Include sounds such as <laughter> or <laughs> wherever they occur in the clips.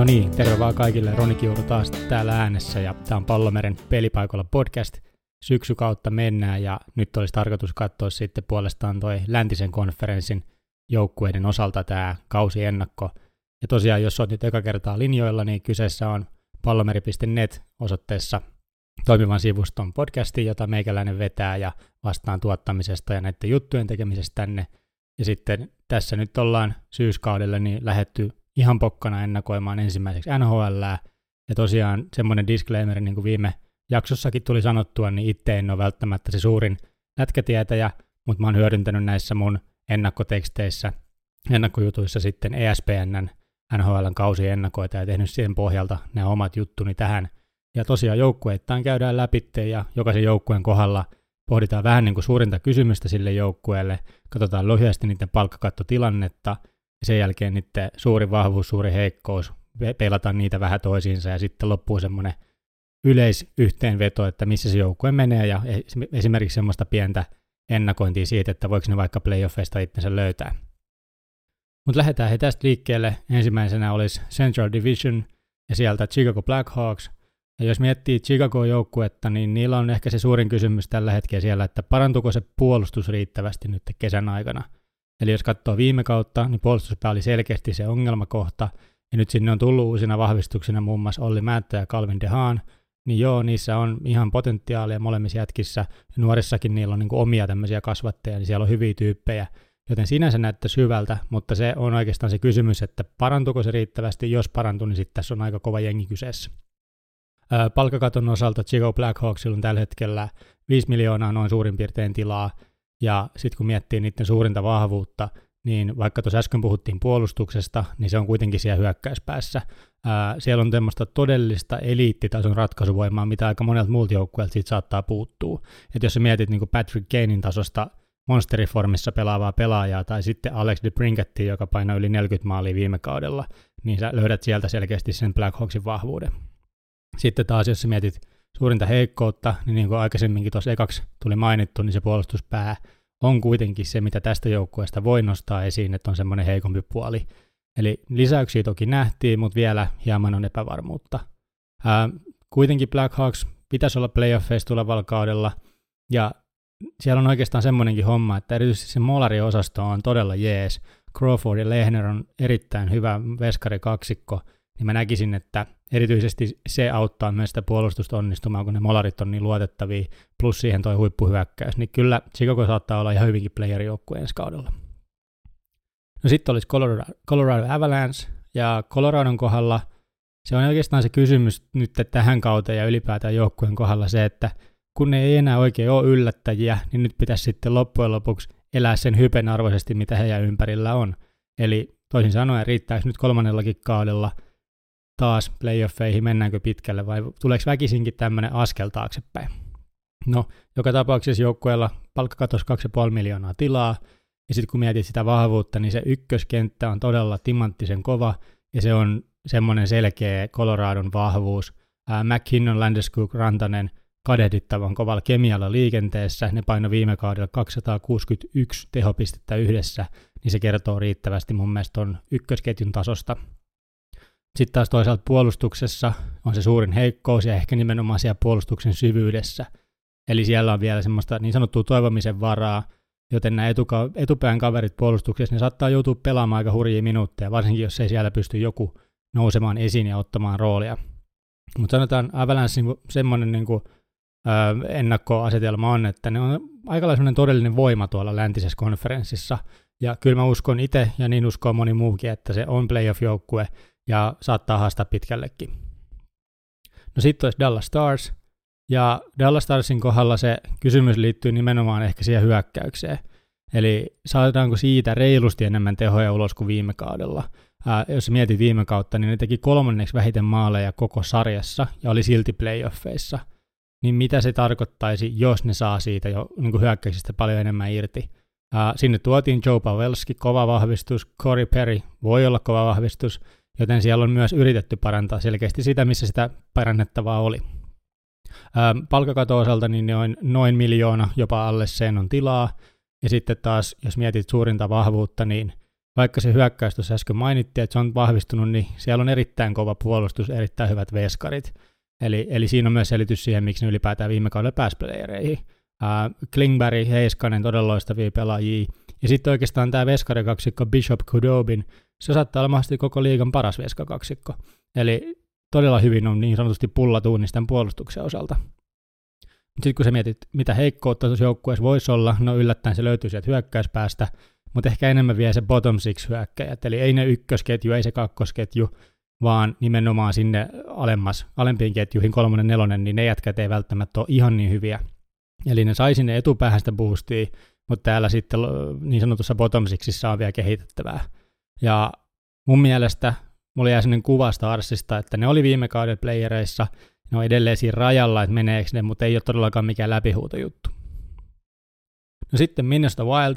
No niin, terve vaan kaikille. Roni Kiuru taas täällä äänessä ja tämä on Pallomeren pelipaikalla podcast. Syksy kautta mennään ja nyt olisi tarkoitus katsoa sitten puolestaan toi läntisen konferenssin joukkueiden osalta tämä kausiennakko. Ja tosiaan, jos olet nyt eka kertaa linjoilla, niin kyseessä on pallomeri.net osoitteessa toimivan sivuston podcasti, jota meikäläinen vetää ja vastaan tuottamisesta ja näiden juttujen tekemisestä tänne. Ja sitten tässä nyt ollaan syyskaudella niin lähetty ihan pokkana ennakoimaan ensimmäiseksi NHL. Ja tosiaan semmoinen disclaimer, niin kuin viime jaksossakin tuli sanottua, niin itse en ole välttämättä se suurin lätkätietäjä, mutta mä oon hyödyntänyt näissä mun ennakkoteksteissä, ennakkojutuissa sitten ESPNn NHLn kausiennakoita ja tehnyt siihen pohjalta nämä omat juttuni tähän. Ja tosiaan joukkueittain käydään läpi ja jokaisen joukkueen kohdalla pohditaan vähän niin kuin suurinta kysymystä sille joukkueelle, katsotaan lyhyesti niiden palkkakattotilannetta ja sen jälkeen niiden suuri vahvuus, suuri heikkous, peilataan niitä vähän toisiinsa ja sitten loppuu semmoinen yleisyhteenveto, että missä se joukkue menee ja esimerkiksi semmoista pientä ennakointia siitä, että voiko ne vaikka playoffeista itsensä löytää. Mutta lähdetään he tästä liikkeelle. Ensimmäisenä olisi Central Division ja sieltä Chicago Blackhawks. Ja jos miettii Chicago-joukkuetta, niin niillä on ehkä se suurin kysymys tällä hetkellä siellä, että parantuko se puolustus riittävästi nyt kesän aikana. Eli jos katsoo viime kautta, niin puolustuspää oli selkeästi se ongelmakohta, ja nyt sinne on tullut uusina vahvistuksina muun muassa Olli Määttä ja Calvin DeHaan, niin joo, niissä on ihan potentiaalia molemmissa jätkissä, nuorissakin niillä on niin omia tämmöisiä kasvatteja, niin siellä on hyviä tyyppejä, joten sinänsä näyttäisi hyvältä, mutta se on oikeastaan se kysymys, että parantuko se riittävästi, jos parantuu, niin sitten tässä on aika kova jengi kyseessä. Palkkakaton osalta Chicago Blackhawksilla on tällä hetkellä 5 miljoonaa noin suurin piirtein tilaa, ja sitten kun miettii niiden suurinta vahvuutta, niin vaikka tuossa äsken puhuttiin puolustuksesta, niin se on kuitenkin siellä hyökkäyspäässä. Ää, siellä on tämmöistä todellista eliittitason ratkaisuvoimaa, mitä aika monelta muulta joukkueelta siitä saattaa puuttua. Et jos sä mietit niin Patrick Kanein tasosta monsteriformissa pelaavaa pelaajaa, tai sitten Alex de joka painoi yli 40 maalia viime kaudella, niin sä löydät sieltä selkeästi sen Blackhawksin vahvuuden. Sitten taas, jos sä mietit suurinta heikkoutta, niin niin kuin aikaisemminkin tuossa ekaksi tuli mainittu, niin se puolustuspää on kuitenkin se, mitä tästä joukkueesta voi nostaa esiin, että on semmoinen heikompi puoli. Eli lisäyksiä toki nähtiin, mutta vielä hieman on epävarmuutta. Ää, kuitenkin Blackhawks pitäisi olla playoffeissa tulevalla kaudella, ja siellä on oikeastaan semmoinenkin homma, että erityisesti se Molari-osasto on todella jees. Crawford ja Lehner on erittäin hyvä veskari kaksikko, niin mä näkisin, että erityisesti se auttaa myös sitä puolustusta onnistumaan, kun ne molarit on niin luotettavia, plus siihen toi huippuhyökkäys, niin kyllä Chicago saattaa olla ihan hyvinkin playerijoukkue ensi kaudella. No sitten olisi Colorado, Colorado Avalanche, ja Coloradon kohdalla se on oikeastaan se kysymys nyt tähän kauteen ja ylipäätään joukkueen kohdalla se, että kun ne ei enää oikein ole yllättäjiä, niin nyt pitäisi sitten loppujen lopuksi elää sen hypen arvoisesti, mitä heidän ympärillä on. Eli toisin sanoen, riittääkö nyt kolmannellakin kaudella – taas playoffeihin, mennäänkö pitkälle vai tuleeko väkisinkin tämmöinen askel taaksepäin. No, joka tapauksessa joukkueella palkkakatos 2,5 miljoonaa tilaa, ja sitten kun mietit sitä vahvuutta, niin se ykköskenttä on todella timanttisen kova, ja se on semmoinen selkeä Coloradon vahvuus. Ää, McKinnon, Landeskog, Rantanen kadehdittavan kovalla kemialla liikenteessä, ne paino viime kaudella 261 tehopistettä yhdessä, niin se kertoo riittävästi mun mielestä on ykkösketjun tasosta sitten taas toisaalta puolustuksessa on se suurin heikkous ja ehkä nimenomaan siellä puolustuksen syvyydessä. Eli siellä on vielä semmoista niin sanottua toivomisen varaa, joten nämä etuka- etupään kaverit puolustuksessa, ne saattaa joutua pelaamaan aika hurjia minuutteja, varsinkin jos ei siellä pysty joku nousemaan esiin ja ottamaan roolia. Mutta sanotaan Avalanche semmoinen niin kuin, ö, ennakkoasetelma on, että ne on aika lailla todellinen voima tuolla läntisessä konferenssissa. Ja kyllä mä uskon itse, ja niin uskoo moni muukin, että se on playoff-joukkue, ja saattaa haastaa pitkällekin. No sitten olisi Dallas Stars, ja Dallas Starsin kohdalla se kysymys liittyy nimenomaan ehkä siihen hyökkäykseen. Eli saadaanko siitä reilusti enemmän tehoja ulos kuin viime kaudella. Ää, jos mietit viime kautta, niin ne teki kolmanneksi vähiten maaleja koko sarjassa ja oli silti playoffeissa. Niin mitä se tarkoittaisi, jos ne saa siitä jo niin hyökkäyksistä paljon enemmän irti? Ää, sinne tuotiin Joe Pavelski, kova vahvistus, Corey Perry voi olla kova vahvistus, joten siellä on myös yritetty parantaa selkeästi sitä, missä sitä parannettavaa oli. palkakato osalta niin ne on noin miljoona, jopa alle sen on tilaa, ja sitten taas, jos mietit suurinta vahvuutta, niin vaikka se hyökkäys tuossa äsken mainittiin, että se on vahvistunut, niin siellä on erittäin kova puolustus, erittäin hyvät veskarit. Eli, eli siinä on myös selitys siihen, miksi ne ylipäätään viime kaudella pääsi playereihin. Uh, Klingberg, Heiskanen, todella loistavia pelaajia. Ja sitten oikeastaan tämä veskarikaksikko Bishop Kudobin, se saattaa olla mahdollisesti koko liigan paras veskakaksikko. Eli todella hyvin on niin sanotusti pullatuunnisten puolustuksen osalta. Sitten kun sä mietit, mitä heikkoutta tuossa joukkueessa voisi olla, no yllättäen se löytyy sieltä hyökkäyspäästä, mutta ehkä enemmän vielä se bottom six hyökkäjät, eli ei ne ykkösketju, ei se kakkosketju, vaan nimenomaan sinne alemmas, alempiin ketjuihin kolmonen, nelonen, niin ne jätkät ei välttämättä ole ihan niin hyviä. Eli ne sai sinne etupäähän sitä boostia, mutta täällä sitten niin sanotussa bottom sixissä on vielä kehitettävää. Ja mun mielestä mulla jäi sellainen kuva Starsista, että ne oli viime kauden playereissa, ne on edelleen siinä rajalla, että meneekö ne, mutta ei ole todellakaan mikään läpihuutojuttu. No sitten Minnesota Wild,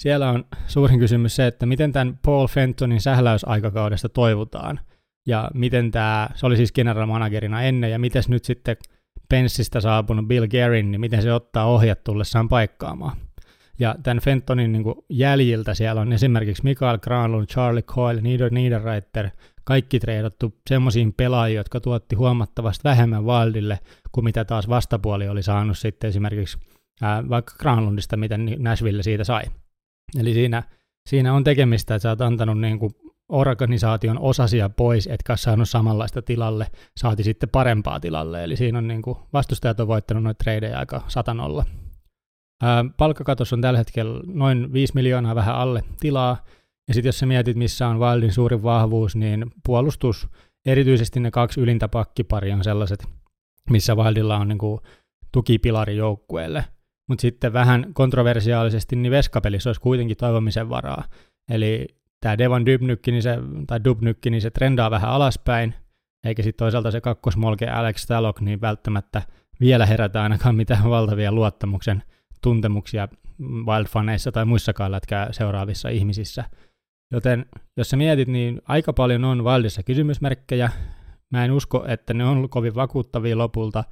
siellä on suurin kysymys se, että miten tämän Paul Fentonin sähläysaikakaudesta toivotaan, ja miten tämä, se oli siis general managerina ennen, ja miten nyt sitten Penssistä saapunut Bill Guerin, niin miten se ottaa ohjat tullessaan paikkaamaan. Ja tämän Fentonin niin kuin jäljiltä siellä on esimerkiksi Mikael Granlund, Charlie Coyle, Nieder Niederreiter, kaikki treidattu semmoisiin pelaajia, jotka tuotti huomattavasti vähemmän Wildille kuin mitä taas vastapuoli oli saanut sitten esimerkiksi ää, vaikka Granlundista, mitä Nashville siitä sai. Eli siinä, siinä on tekemistä, että sä oot antanut niin kuin organisaation osasia pois, etkä saanut samanlaista tilalle, saati sitten parempaa tilalle. Eli siinä on niin kuin, vastustajat on voittanut noita tradeja aika satanolla. Palkkakatos on tällä hetkellä noin 5 miljoonaa vähän alle tilaa, ja sitten jos sä mietit, missä on Wildin suurin vahvuus, niin puolustus, erityisesti ne kaksi ylintä pakkiparia on sellaiset, missä Wildilla on niin kuin tukipilari joukkueelle. Mutta sitten vähän kontroversiaalisesti, niin veskapelissä olisi kuitenkin toivomisen varaa. Eli tämä Devon Dubnykki, niin se, tai Dubnykki, niin se trendaa vähän alaspäin, eikä sitten toisaalta se kakkosmolke Alex Talok, niin välttämättä vielä herätä ainakaan mitään valtavia luottamuksen tuntemuksia Wildfaneissa tai muissakaan lätkää seuraavissa ihmisissä. Joten jos sä mietit, niin aika paljon on Wildissa kysymysmerkkejä. Mä en usko, että ne on kovin vakuuttavia lopulta,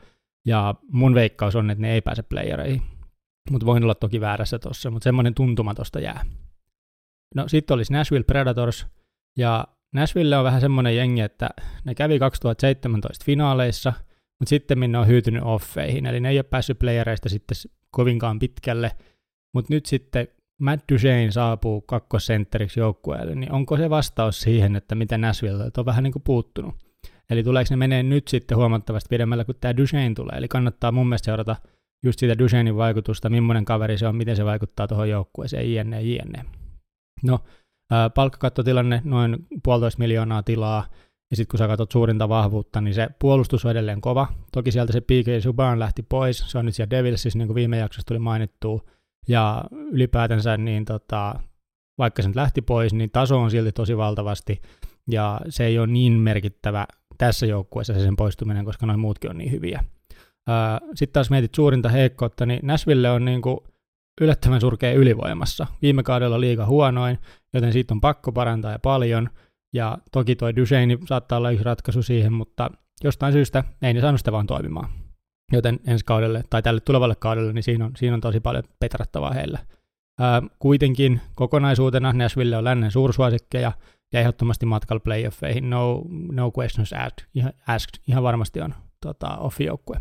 ja mun veikkaus on, että ne ei pääse playereihin. Mutta voin olla toki väärässä tossa, mutta semmoinen tuntuma tosta jää. No sitten olisi Nashville Predators, ja Nashville on vähän semmoinen jengi, että ne kävi 2017 finaaleissa, mutta sitten ne on hyytynyt offeihin, eli ne ei ole päässyt playereista sitten kovinkaan pitkälle, mutta nyt sitten Matt Duchene saapuu kakkosentteriksi joukkueelle, niin onko se vastaus siihen, että miten Nashville on vähän niin kuin puuttunut? Eli tuleeko ne menee nyt sitten huomattavasti pidemmällä, kun tämä Duchene tulee? Eli kannattaa mun mielestä seurata just siitä Duchenin vaikutusta, millainen kaveri se on, miten se vaikuttaa tuohon joukkueeseen, jne, jne. No, palkkakattotilanne, noin puolitoista miljoonaa tilaa, ja sitten kun sä katsot suurinta vahvuutta, niin se puolustus on edelleen kova. Toki sieltä se PK Subban lähti pois, se on nyt siellä Devilsissä, niin kuin viime jaksossa tuli mainittua, ja ylipäätänsä, niin tota, vaikka se nyt lähti pois, niin taso on silti tosi valtavasti, ja se ei ole niin merkittävä tässä joukkueessa se sen poistuminen, koska noin muutkin on niin hyviä. Sitten taas mietit suurinta heikkoutta, niin Nashville on niin kuin yllättävän surkea ylivoimassa. Viime kaudella liiga huonoin, joten siitä on pakko parantaa ja paljon. Ja toki toi Duchesne saattaa olla yksi ratkaisu siihen, mutta jostain syystä ei ne saanut sitä vaan toimimaan. Joten ensi kaudelle tai tälle tulevalle kaudelle, niin siinä on, siinä on tosi paljon petrattavaa heille. Ää, kuitenkin kokonaisuutena Nashville on lännen suursuosikkeja ja ehdottomasti matkalla playoffeihin. No, no questions asked. Ihan, asked. Ihan varmasti on tota, off-joukkue.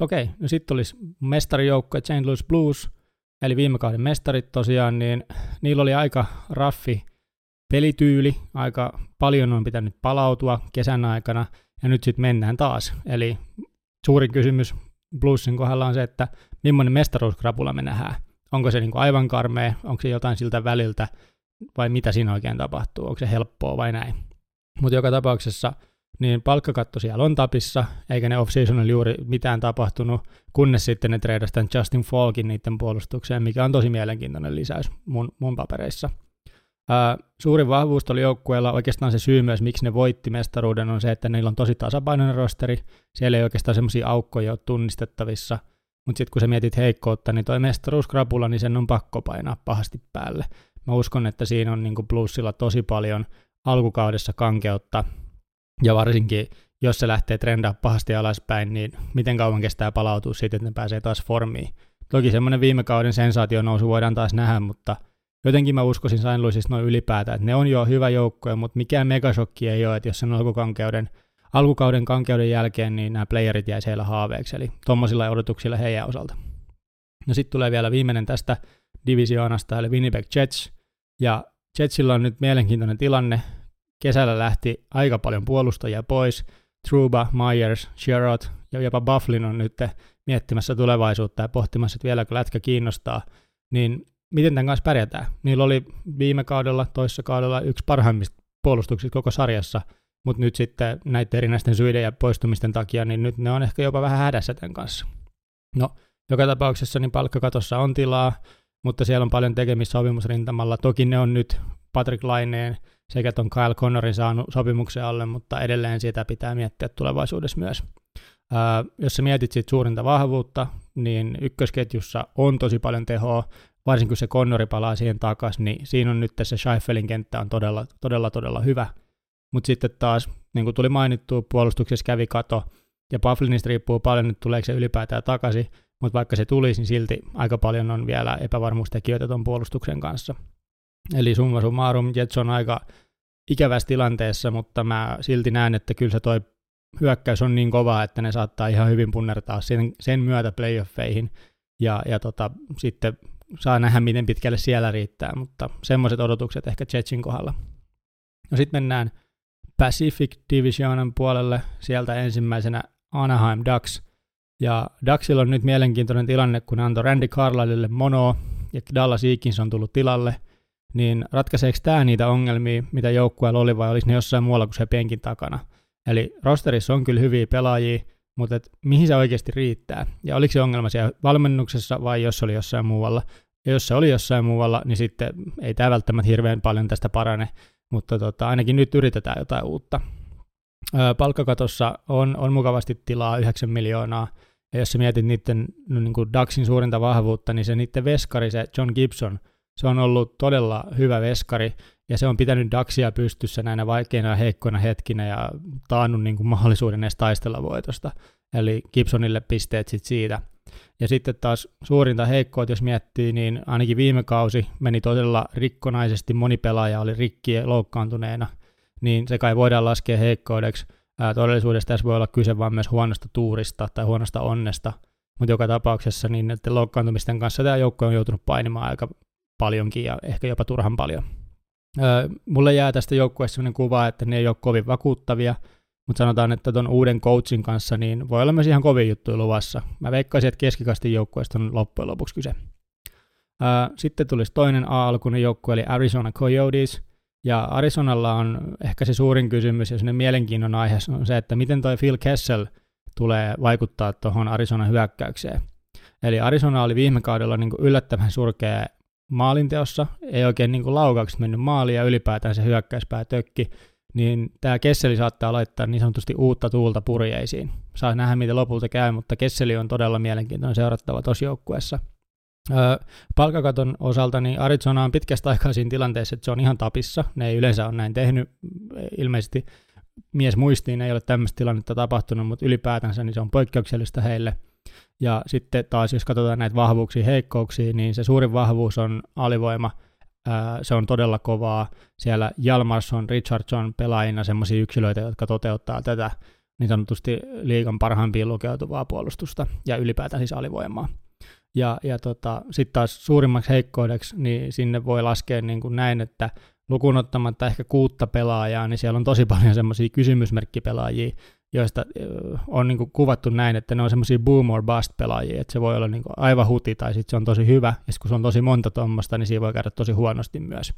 Okei, no sitten olisi mestarijoukkue St. Louis Blues, eli viime kauden mestarit tosiaan, niin niillä oli aika raffi pelityyli, aika paljon on pitänyt palautua kesän aikana, ja nyt sitten mennään taas. Eli suurin kysymys Bluesin kohdalla on se, että millainen mestaruuskrapula me nähdään. Onko se niinku aivan karmea, onko se jotain siltä väliltä, vai mitä siinä oikein tapahtuu, onko se helppoa vai näin. Mutta joka tapauksessa – niin palkkakatto siellä on tapissa, eikä ne off-seasonilla juuri mitään tapahtunut, kunnes sitten ne treidasi Justin Falkin niiden puolustukseen, mikä on tosi mielenkiintoinen lisäys mun, mun papereissa. Suurin vahvuus oli joukkueella, oikeastaan se syy myös, miksi ne voitti mestaruuden, on se, että niillä on tosi tasapainoinen rosteri, siellä ei oikeastaan semmoisia aukkoja ole tunnistettavissa, mutta sitten kun sä mietit heikkoutta, niin toi mestaruuskrapula, niin sen on pakko painaa pahasti päälle. Mä uskon, että siinä on niin plussilla tosi paljon alkukaudessa kankeutta, ja varsinkin, jos se lähtee trendaa pahasti alaspäin, niin miten kauan kestää palautua siitä, että ne pääsee taas formiin. Toki semmoinen viime kauden nousu voidaan taas nähdä, mutta jotenkin mä uskoisin St. Louisista noin ylipäätään, että ne on jo hyvä joukkoja, mutta mikään megashokki ei ole, että jos sen alkukankeuden, alkukauden kankeuden jälkeen, niin nämä playerit jäi siellä haaveeksi, eli tuommoisilla odotuksilla heidän osalta. No sitten tulee vielä viimeinen tästä divisioonasta, eli Winnipeg Jets, ja Jetsillä on nyt mielenkiintoinen tilanne. Kesällä lähti aika paljon puolustajia pois. Truba, Myers, Sherrod ja jopa Bufflin on nyt miettimässä tulevaisuutta ja pohtimassa, että vieläkö lätkä kiinnostaa. Niin miten tämän kanssa pärjätään? Niillä oli viime kaudella, toissa kaudella yksi parhaimmista puolustuksista koko sarjassa, mutta nyt sitten näiden erinäisten syiden ja poistumisten takia, niin nyt ne on ehkä jopa vähän hädässä tämän kanssa. No, joka tapauksessa niin palkkakatossa on tilaa, mutta siellä on paljon tekemistä sopimusrintamalla. Toki ne on nyt Patrick Laineen sekä ton Kyle Connorin saanut sopimuksen alle, mutta edelleen sitä pitää miettiä tulevaisuudessa myös. Ää, jos sä mietit siitä suurinta vahvuutta, niin ykkösketjussa on tosi paljon tehoa, varsinkin kun se Connori palaa siihen takaisin, niin siinä on nyt se Scheifelin kenttä on todella, todella, todella hyvä. Mutta sitten taas, niin kuin tuli mainittu, puolustuksessa kävi kato, ja Bufflinista riippuu paljon, että tuleeko se ylipäätään takaisin, mutta vaikka se tulisi, niin silti aika paljon on vielä epävarmuustekijöitä tuon puolustuksen kanssa. Eli summa summarum, Jets on aika ikävässä tilanteessa, mutta mä silti näen, että kyllä se toi hyökkäys on niin kova, että ne saattaa ihan hyvin punnertaa sen, sen myötä playoffeihin, ja, ja tota, sitten saa nähdä, miten pitkälle siellä riittää, mutta semmoiset odotukset ehkä Jetsin kohdalla. No sitten mennään Pacific Divisionin puolelle, sieltä ensimmäisenä Anaheim Ducks, ja Ducksilla on nyt mielenkiintoinen tilanne, kun ne antoi Randy Carlisleille mono ja Dallas Eakins on tullut tilalle, niin ratkaiseeko tämä niitä ongelmia, mitä joukkueella oli, vai olisi ne jossain muualla kuin se penkin takana? Eli rosterissa on kyllä hyviä pelaajia, mutta et mihin se oikeasti riittää? Ja oliko se ongelma siellä valmennuksessa vai jos se oli jossain muualla? Ja jos se oli jossain muualla, niin sitten ei tämä välttämättä hirveän paljon tästä parane, mutta tota, ainakin nyt yritetään jotain uutta. palkkakatossa on, on mukavasti tilaa 9 miljoonaa, ja jos sä mietit niiden no, niin kuin Ducksin suurinta vahvuutta, niin se niiden veskari, se John Gibson, se on ollut todella hyvä veskari, ja se on pitänyt Ducksia pystyssä näinä vaikeina ja heikkoina hetkinä ja taannut niin kuin mahdollisuuden edes taistella voitosta. Eli Gibsonille pisteet sit siitä. Ja sitten taas suurinta heikkoa, jos miettii, niin ainakin viime kausi meni todella rikkonaisesti, moni pelaaja oli rikki loukkaantuneena, niin se kai voidaan laskea heikkoudeksi. Ää, todellisuudessa tässä voi olla kyse vain myös huonosta tuurista tai huonosta onnesta, mutta joka tapauksessa niin näiden loukkaantumisten kanssa tämä joukko on joutunut painimaan aika paljonkin ja ehkä jopa turhan paljon. Mulle jää tästä joukkueesta sellainen kuva, että ne ei ole kovin vakuuttavia, mutta sanotaan, että tuon uuden coachin kanssa niin voi olla myös ihan kovin juttuja luvassa. Mä veikkaisin, että keskikastin joukkueesta on loppujen lopuksi kyse. Sitten tulisi toinen A-alkuinen joukkue, eli Arizona Coyotes – ja Arizonalla on ehkä se suurin kysymys ja sinne mielenkiinnon aihe on se, että miten toi Phil Kessel tulee vaikuttaa tuohon Arizonan hyökkäykseen. Eli Arizona oli viime kaudella niin yllättävän surkea maalinteossa, ei oikein niin laukaukset mennyt maaliin ja ylipäätään se hyökkäyspää tökki, niin tämä Kesseli saattaa laittaa niin sanotusti uutta tuulta purjeisiin. Saa nähdä, miten lopulta käy, mutta Kesseli on todella mielenkiintoinen seurattava tuossa joukkueessa. Palkakaton osalta niin Arizona on pitkästä aikaa siinä tilanteessa, että se on ihan tapissa. Ne ei yleensä ole näin tehnyt. Ilmeisesti mies muistiin ei ole tämmöistä tilannetta tapahtunut, mutta ylipäätänsä niin se on poikkeuksellista heille. Ja sitten taas, jos katsotaan näitä vahvuuksia heikkouksia, niin se suurin vahvuus on alivoima. Se on todella kovaa. Siellä Jalmarsson, Richardson pelaajina semmoisia yksilöitä, jotka toteuttaa tätä niin sanotusti liikan parhaimpiin lukeutuvaa puolustusta ja ylipäätään siis alivoimaa. Ja, ja tota, sitten taas suurimmaksi heikkoudeksi, niin sinne voi laskea niin kuin näin, että lukuun ottamatta ehkä kuutta pelaajaa, niin siellä on tosi paljon semmoisia kysymysmerkkipelaajia, joista on niin kuvattu näin, että ne on semmoisia boom or bust pelaajia, että se voi olla niin aivan huti tai sitten se on tosi hyvä, ja kun se on tosi monta tuommoista, niin siinä voi käydä tosi huonosti myös.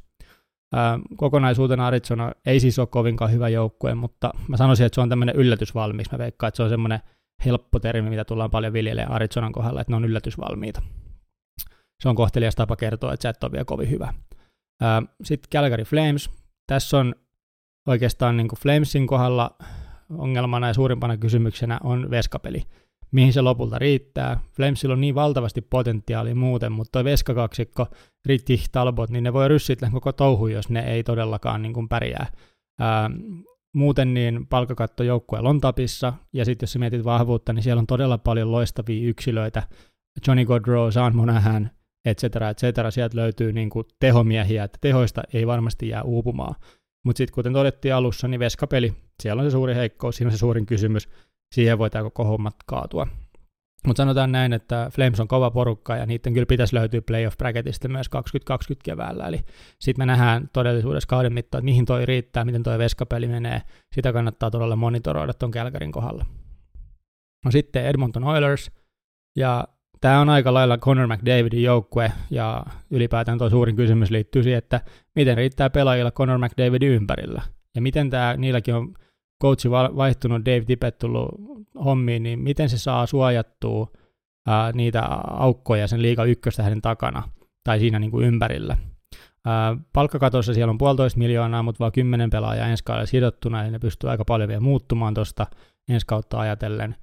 Kokonaisuutena Arizona ei siis ole kovinkaan hyvä joukkue, mutta mä sanoisin, että se on tämmöinen yllätysvalmiiksi. Mä veikkaan, että se on semmoinen helppo termi, mitä tullaan paljon viljelemään Arizonan kohdalla, että ne on yllätysvalmiita. Se on kohtelias tapa kertoa, että sä et ole vielä kovin hyvä. Sitten Calgary Flames. Tässä on oikeastaan niin Flamesin kohdalla ongelmana ja suurimpana kysymyksenä on veskapeli. Mihin se lopulta riittää? Flamesilla on niin valtavasti potentiaalia muuten, mutta tuo veskakaksikko, Rittich, Talbot, niin ne voi ryssitellä koko touhu, jos ne ei todellakaan niin kuin pärjää muuten niin palkkakatto joukkueella on tapissa, ja sitten jos sä mietit vahvuutta, niin siellä on todella paljon loistavia yksilöitä. Johnny Godrow, Sean Monahan, et cetera, et cetera. Sieltä löytyy niin kuin tehomiehiä, että tehoista ei varmasti jää uupumaan. Mutta sitten kuten todettiin alussa, niin veskapeli, siellä on se suuri heikkous, siinä on se suurin kysymys, siihen voi tämä koko hommat kaatua. Mutta sanotaan näin, että Flames on kova porukka ja niiden kyllä pitäisi löytyä playoff bracketista myös 2020 keväällä. Eli sitten me nähdään todellisuudessa kauden mittaan, että mihin toi riittää, miten toi veskapeli menee. Sitä kannattaa todella monitoroida tuon Kälkärin kohdalla. No sitten Edmonton Oilers, ja tämä on aika lailla Connor McDavidin joukkue, ja ylipäätään tuo suurin kysymys liittyy siihen, että miten riittää pelaajilla Connor McDavidin ympärillä. Ja miten tämä, niilläkin on coachi vaihtunut, Dave Tippett tullut hommiin, niin miten se saa suojattua ää, niitä aukkoja sen liiga ykköstä hänen takana tai siinä niin kuin ympärillä. Ää, palkkakatossa siellä on puolitoista miljoonaa, mutta vaan kymmenen pelaajaa ensi kaudella sidottuna, eli ne pystyy aika paljon vielä muuttumaan tuosta ensi kautta ajatellen.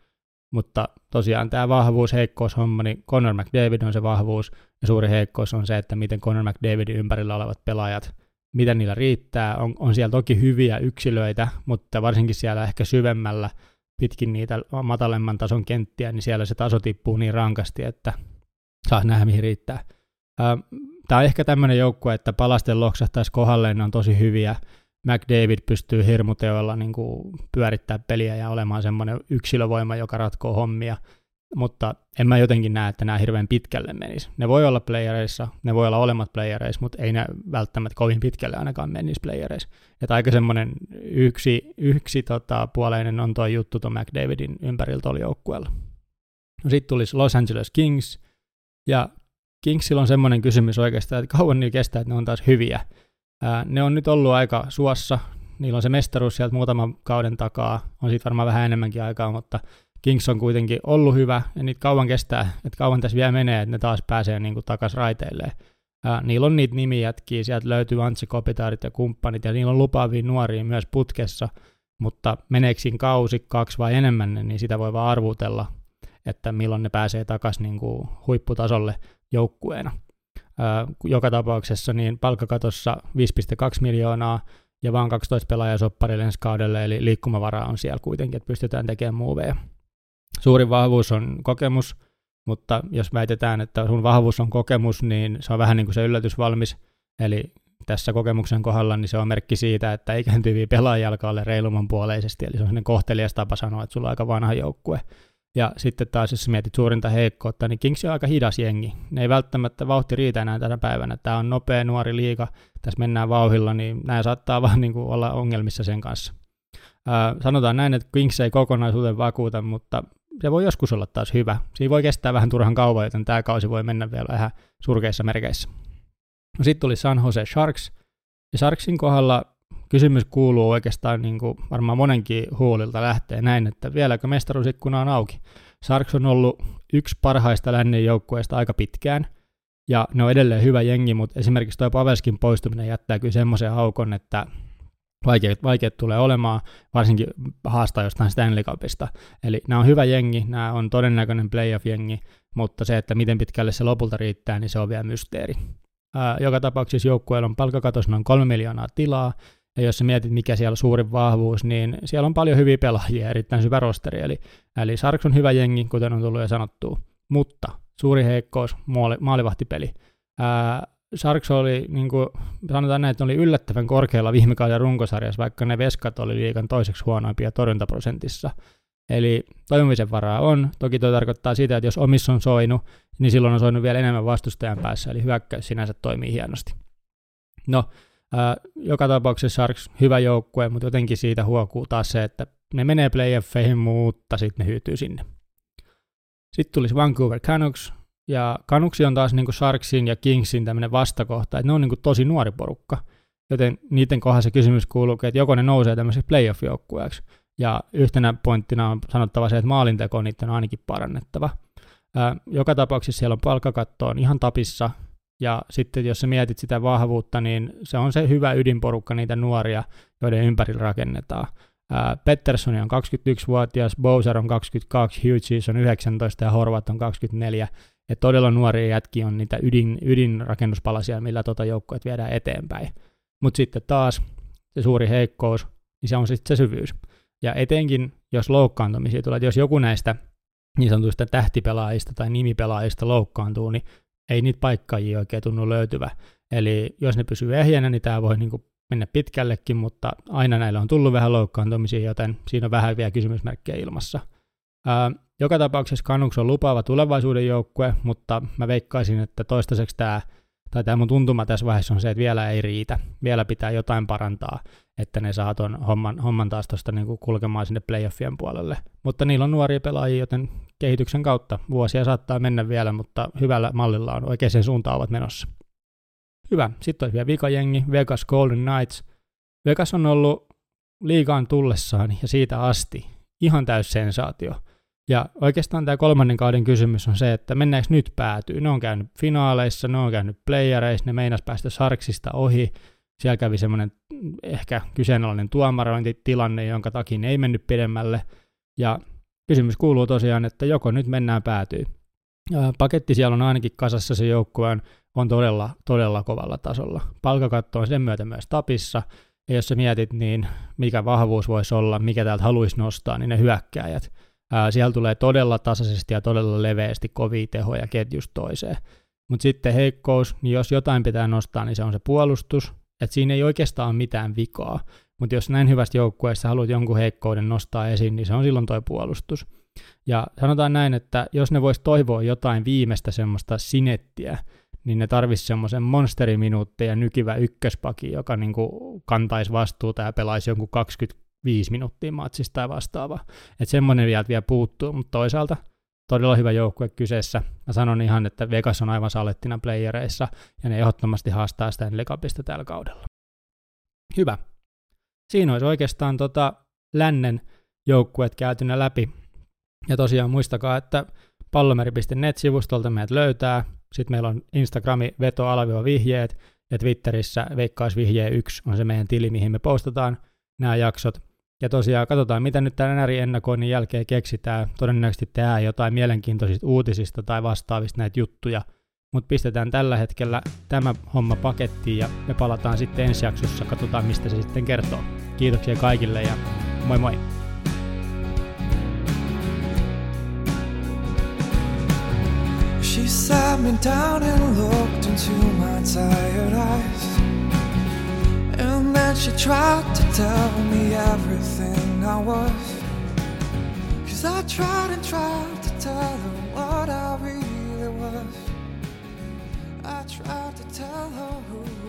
Mutta tosiaan tämä vahvuus, heikkous homma, niin Conor McDavid on se vahvuus, ja suuri heikkous on se, että miten Conor McDavidin ympärillä olevat pelaajat mitä niillä riittää. On, on siellä toki hyviä yksilöitä, mutta varsinkin siellä ehkä syvemmällä pitkin niitä matalemman tason kenttiä, niin siellä se taso tippuu niin rankasti, että saa nähdä mihin riittää. Tämä on ehkä tämmöinen joukkue, että palasten loksahtaisi kohdalleen, ne on tosi hyviä. McDavid pystyy hirmuteoilla niin pyörittää peliä ja olemaan semmoinen yksilövoima, joka ratkoo hommia mutta en mä jotenkin näe, että nämä hirveän pitkälle menisi. Ne voi olla playereissa, ne voi olla olemat playereissa, mutta ei ne välttämättä kovin pitkälle ainakaan menisi playereissa. Että aika semmoinen yksi, yksi tota, puoleinen on tuo juttu tuon McDavidin ympäriltä oli joukkueella. No sitten tulisi Los Angeles Kings, ja Kingsilla on semmoinen kysymys oikeastaan, että kauan niillä kestää, että ne on taas hyviä. Ne on nyt ollut aika suossa, niillä on se mestaruus sieltä muutaman kauden takaa, on siitä varmaan vähän enemmänkin aikaa, mutta Kings on kuitenkin ollut hyvä, ja niitä kauan kestää, että kauan tässä vielä menee, että ne taas pääsee niin kuin takaisin raiteilleen. Niillä on niitä nimijätkiä, sieltä löytyy Antsi Kopitaarit ja kumppanit, ja niillä on lupaavia nuoria myös putkessa, mutta meneekö siinä kausi, kaksi vai enemmän, niin sitä voi vaan arvutella, että milloin ne pääsee takaisin niin kuin huipputasolle joukkueena. Joka tapauksessa niin palkkakatossa 5,2 miljoonaa, ja vaan 12 pelaajaa sopparille ensi kaudelle, eli liikkumavara on siellä kuitenkin, että pystytään tekemään muoveja. Suurin vahvuus on kokemus, mutta jos väitetään, että sun vahvuus on kokemus, niin se on vähän niin kuin se yllätysvalmis. Eli tässä kokemuksen kohdalla niin se on merkki siitä, että ikääntyviä pelaajia alkaa olla reilumman puoleisesti, eli se on sellainen kohtelias tapa sanoa, että sulla on aika vanha joukkue. Ja sitten taas, jos mietit suurinta heikkoutta, niin Kings on aika hidas jengi. Ne ei välttämättä vauhti riitä enää tänä päivänä. Tämä on nopea nuori liiga, tässä mennään vauhilla, niin nämä saattaa <laughs> vaan niin kuin olla ongelmissa sen kanssa. Ää, sanotaan näin, että Kings ei kokonaisuuden vakuuta, mutta se voi joskus olla taas hyvä. Siinä voi kestää vähän turhan kauan, joten tämä kausi voi mennä vielä vähän surkeissa merkeissä. No sitten tuli San Jose Sharks. Ja Sharksin kohdalla kysymys kuuluu oikeastaan niin kuin varmaan monenkin huolilta lähtee näin, että vieläkö mestaruusikkuna on auki. Sharks on ollut yksi parhaista lännen joukkueista aika pitkään, ja ne on edelleen hyvä jengi, mutta esimerkiksi tuo Pavelskin poistuminen jättää kyllä semmoisen aukon, että vaikeat, vaikeat tulee olemaan, varsinkin haastaa jostain Stanley Cupista. Eli nämä on hyvä jengi, nämä on todennäköinen playoff-jengi, mutta se, että miten pitkälle se lopulta riittää, niin se on vielä mysteeri. Ää, joka tapauksessa joukkueella on palkkakatos noin kolme miljoonaa tilaa, ja jos sä mietit, mikä siellä on suurin vahvuus, niin siellä on paljon hyviä pelaajia, erittäin syvä rosteri, eli, eli Sarks on hyvä jengi, kuten on tullut jo sanottua, mutta suuri heikkous, maali, maalivahtipeli. Ää, Sharks oli, niin kuin sanotaan näin, että oli yllättävän korkealla viime kauden runkosarjassa, vaikka ne veskat oli liikan toiseksi huonoimpia torjuntaprosentissa. Eli toimimisen varaa on. Toki tuo tarkoittaa sitä, että jos omissa on soinut, niin silloin on soinut vielä enemmän vastustajan päässä, eli hyökkäys sinänsä toimii hienosti. No, joka tapauksessa Sharks hyvä joukkue, mutta jotenkin siitä huokuu taas se, että ne menee playoffeihin, mutta sitten ne hyytyy sinne. Sitten tulisi Vancouver Canucks, ja Canucks on taas niin kuin Sharksin ja Kingsin tämmöinen vastakohta, että ne on niin kuin tosi nuori porukka. Joten niiden kohdassa kysymys kuuluu, että joko ne nousee tämmöiseksi playoff-joukkueeksi. Ja yhtenä pointtina on sanottava se, että maalinteko niiden on ainakin parannettava. Joka tapauksessa siellä on palkkakatto on ihan tapissa, ja sitten jos sä mietit sitä vahvuutta, niin se on se hyvä ydinporukka niitä nuoria, joiden ympärillä rakennetaan. Pettersson on 21-vuotias, Bowser on 22, Hughes on 19 ja Horvat on 24 että todella nuoria jätki on niitä ydin, ydinrakennuspalasia, millä tota joukkoet viedään eteenpäin. Mutta sitten taas se suuri heikkous, niin se on sitten se syvyys. Ja etenkin, jos loukkaantumisia tulee, jos joku näistä niin sanotuista tähtipelaajista tai nimipelaajista loukkaantuu, niin ei niitä paikkaajia oikein tunnu löytyvä. Eli jos ne pysyy ehjänä, niin tämä voi niin kuin mennä pitkällekin, mutta aina näillä on tullut vähän loukkaantumisia, joten siinä on vähän vielä kysymysmerkkejä ilmassa. Ää, joka tapauksessa Canucks on lupaava tulevaisuuden joukkue, mutta mä veikkaisin, että toistaiseksi tämä tai tämä mun tuntuma tässä vaiheessa on se, että vielä ei riitä. Vielä pitää jotain parantaa, että ne saa ton homman, homman taas tuosta niinku kulkemaan sinne playoffien puolelle. Mutta niillä on nuoria pelaajia, joten kehityksen kautta vuosia saattaa mennä vielä, mutta hyvällä mallilla on oikeaan suuntaan ovat menossa. Hyvä. Sitten olisi vielä vikajengi, Vegas Golden Knights. Vegas on ollut liigaan tullessaan ja siitä asti ihan täys sensaatio. Ja oikeastaan tämä kolmannen kauden kysymys on se, että mennäänkö nyt päätyy. Ne on käynyt finaaleissa, ne on käynyt playereissa, ne meinas päästä Sarksista ohi. Siellä kävi semmoinen ehkä kyseenalainen tuomarointitilanne, jonka takia ne ei mennyt pidemmälle. Ja kysymys kuuluu tosiaan, että joko nyt mennään päätyy. Paketti siellä on ainakin kasassa se joukkueen on todella, todella kovalla tasolla. Palkakatto on sen myötä myös tapissa, ja jos sä mietit, niin mikä vahvuus voisi olla, mikä täältä haluaisi nostaa, niin ne hyökkääjät. Ää, siellä tulee todella tasaisesti ja todella leveästi kovia tehoja ketjusta toiseen. Mutta sitten heikkous, niin jos jotain pitää nostaa, niin se on se puolustus, että siinä ei oikeastaan ole mitään vikaa. Mutta jos näin hyvästä joukkueesta haluat jonkun heikkouden nostaa esiin, niin se on silloin tuo puolustus. Ja sanotaan näin, että jos ne vois toivoa jotain viimeistä semmoista sinettiä, niin ne tarvisi semmoisen monsteriminuutteja nykivä ykköspaki, joka niin kuin kantaisi vastuuta ja pelaisi jonkun 25 minuuttia matsista tai vastaava. Että semmoinen vielä, vielä puuttuu, mutta toisaalta todella hyvä joukkue kyseessä. Mä sanon ihan, että Vegas on aivan salettina playereissa ja ne ehdottomasti haastaa sitä Cupista tällä kaudella. Hyvä. Siinä olisi oikeastaan tota lännen joukkueet käytynä läpi. Ja tosiaan muistakaa, että pallomeri.net-sivustolta meidät löytää. Sitten meillä on Instagrami veto vihjeet ja Twitterissä veikkausvihje 1 on se meidän tili, mihin me postataan nämä jaksot. Ja tosiaan katsotaan, mitä nyt tämän ennakoinnin jälkeen keksitään. Todennäköisesti tehdään jotain mielenkiintoisista uutisista tai vastaavista näitä juttuja. Mutta pistetään tällä hetkellä tämä homma pakettiin ja me palataan sitten ensi jaksossa. Katsotaan, mistä se sitten kertoo. Kiitoksia kaikille ja moi moi! She sat me down and looked into my tired eyes. And she tried to tell me everything I was. Cause I tried and tried to tell her what I really was. I tried to tell her who.